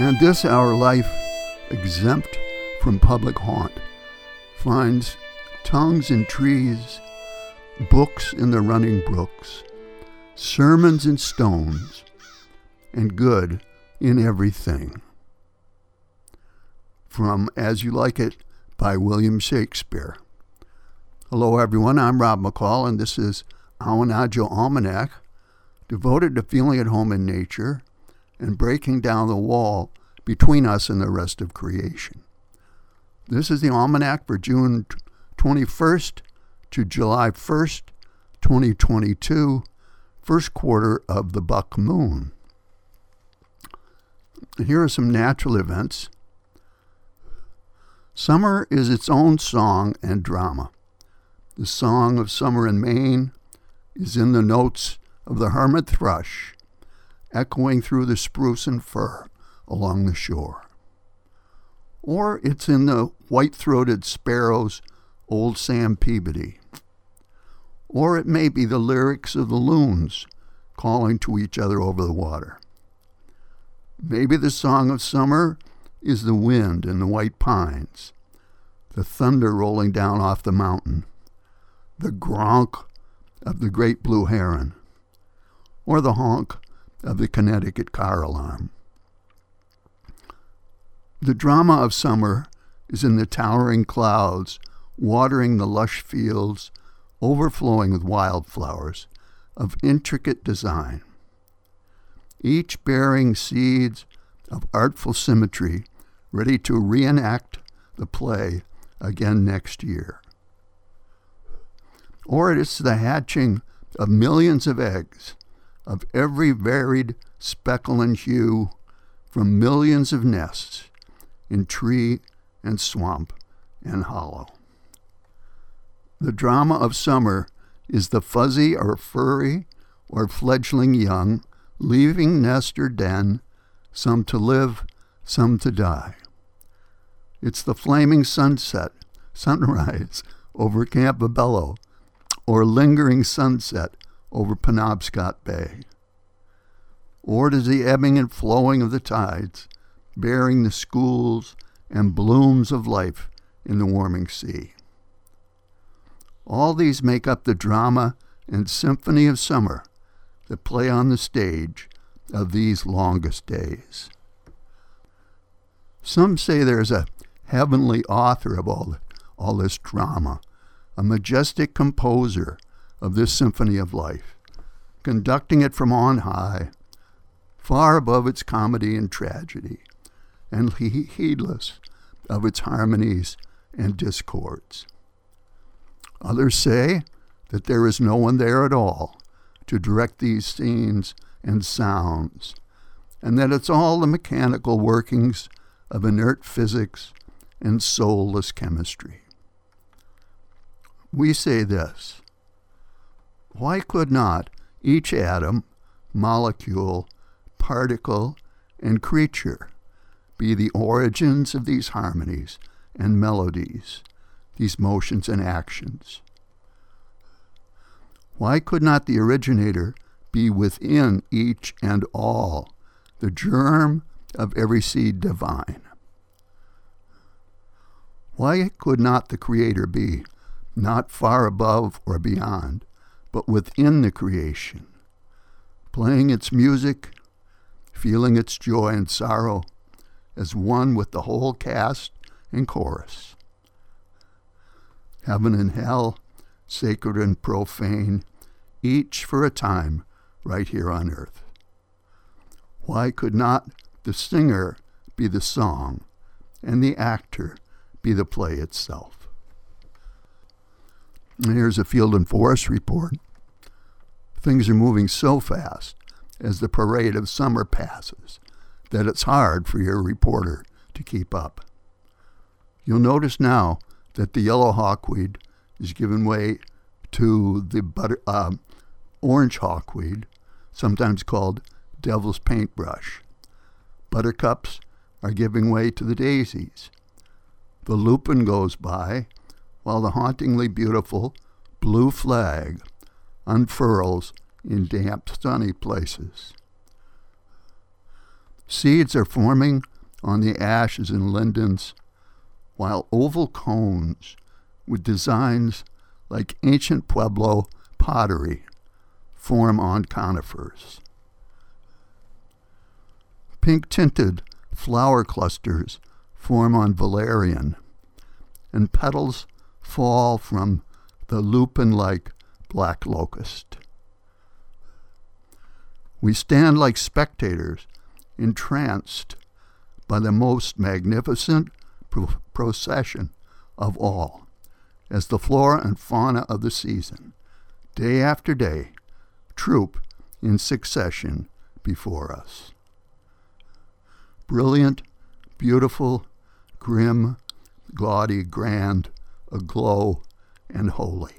And this our life, exempt from public haunt, finds tongues in trees, books in the running brooks, sermons in stones, and good in everything. From As You Like It by William Shakespeare. Hello, everyone. I'm Rob McCall, and this is Awanadjo Almanac, devoted to feeling at home in nature and breaking down the wall between us and the rest of creation. This is the Almanac for June 21st to July 1st, 2022, first quarter of the buck moon. Here are some natural events. Summer is its own song and drama. The song of summer in Maine is in the notes of the hermit thrush, echoing through the spruce and fir along the shore. Or it's in the white throated sparrow's Old Sam Peabody. Or it may be the lyrics of the loons calling to each other over the water. Maybe the song of summer is the wind in the white pines, the thunder rolling down off the mountain, the gronk of the great blue heron, or the honk of the Connecticut car alarm. The drama of summer is in the towering clouds, watering the lush fields, overflowing with wildflowers of intricate design, each bearing seeds of artful symmetry, ready to reenact the play again next year. Or it is the hatching of millions of eggs of every varied speckle and hue from millions of nests in tree and swamp and hollow. The drama of summer is the fuzzy or furry or fledgling young leaving nest or den, some to live, some to die. It's the flaming sunset, sunrise over Campobello, or lingering sunset over Penobscot Bay. Or is the ebbing and flowing of the tides, bearing the schools and blooms of life in the warming sea. All these make up the drama and symphony of summer that play on the stage of these longest days. Some say there's a heavenly author of all, all this drama, a majestic composer of this symphony of life, conducting it from on high, far above its comedy and tragedy, and heedless of its harmonies and discords. Others say that there is no one there at all to direct these scenes and sounds, and that it's all the mechanical workings of inert physics and soulless chemistry. We say this why could not each atom, molecule, particle, and creature be the origins of these harmonies and melodies, these motions and actions? Why could not the originator be within each and all, the germ of every seed divine? Why could not the Creator be not far above or beyond, but within the creation, playing its music, feeling its joy and sorrow as one with the whole cast and chorus. Heaven and hell, sacred and profane, each for a time right here on earth. Why could not the singer be the song and the actor be the play itself? And here's a field and forest report. Things are moving so fast as the parade of summer passes that it's hard for your reporter to keep up. You'll notice now that the yellow hawkweed is giving way to the butter, uh, orange hawkweed, sometimes called devil's paintbrush. Buttercups are giving way to the daisies. The lupin goes by, while the hauntingly beautiful blue flag unfurls in damp, sunny places. Seeds are forming on the ashes and lindens, while oval cones with designs like ancient Pueblo pottery form on conifers. Pink tinted flower clusters form on valerian, and petals fall from the lupin like black locust. We stand like spectators, entranced by the most magnificent pro- procession of all, as the flora and fauna of the season, day after day, troop in succession before us. Brilliant, beautiful, grim, gaudy, grand, aglow, and holy.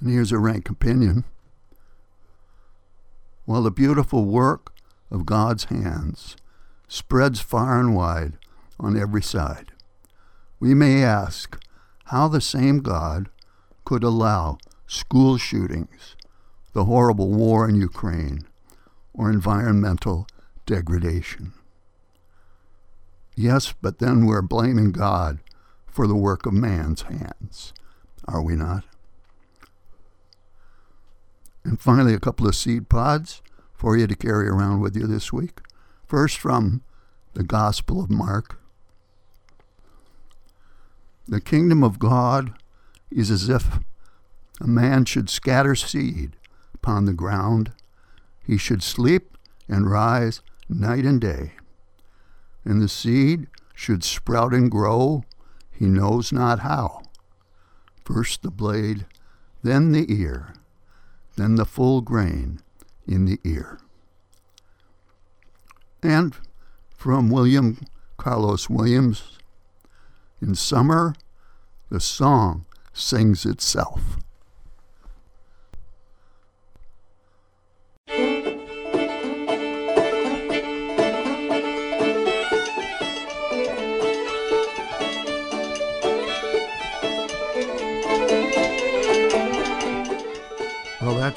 And here's a rank opinion. While the beautiful work of God's hands spreads far and wide on every side, we may ask how the same God could allow school shootings, the horrible war in Ukraine, or environmental degradation. Yes, but then we're blaming God for the work of man's hands, are we not? And finally, a couple of seed pods for you to carry around with you this week. First, from the Gospel of Mark. The kingdom of God is as if a man should scatter seed upon the ground. He should sleep and rise night and day. And the seed should sprout and grow, he knows not how. First the blade, then the ear, then the full grain in the ear. And from William Carlos Williams, in summer, the song sings itself.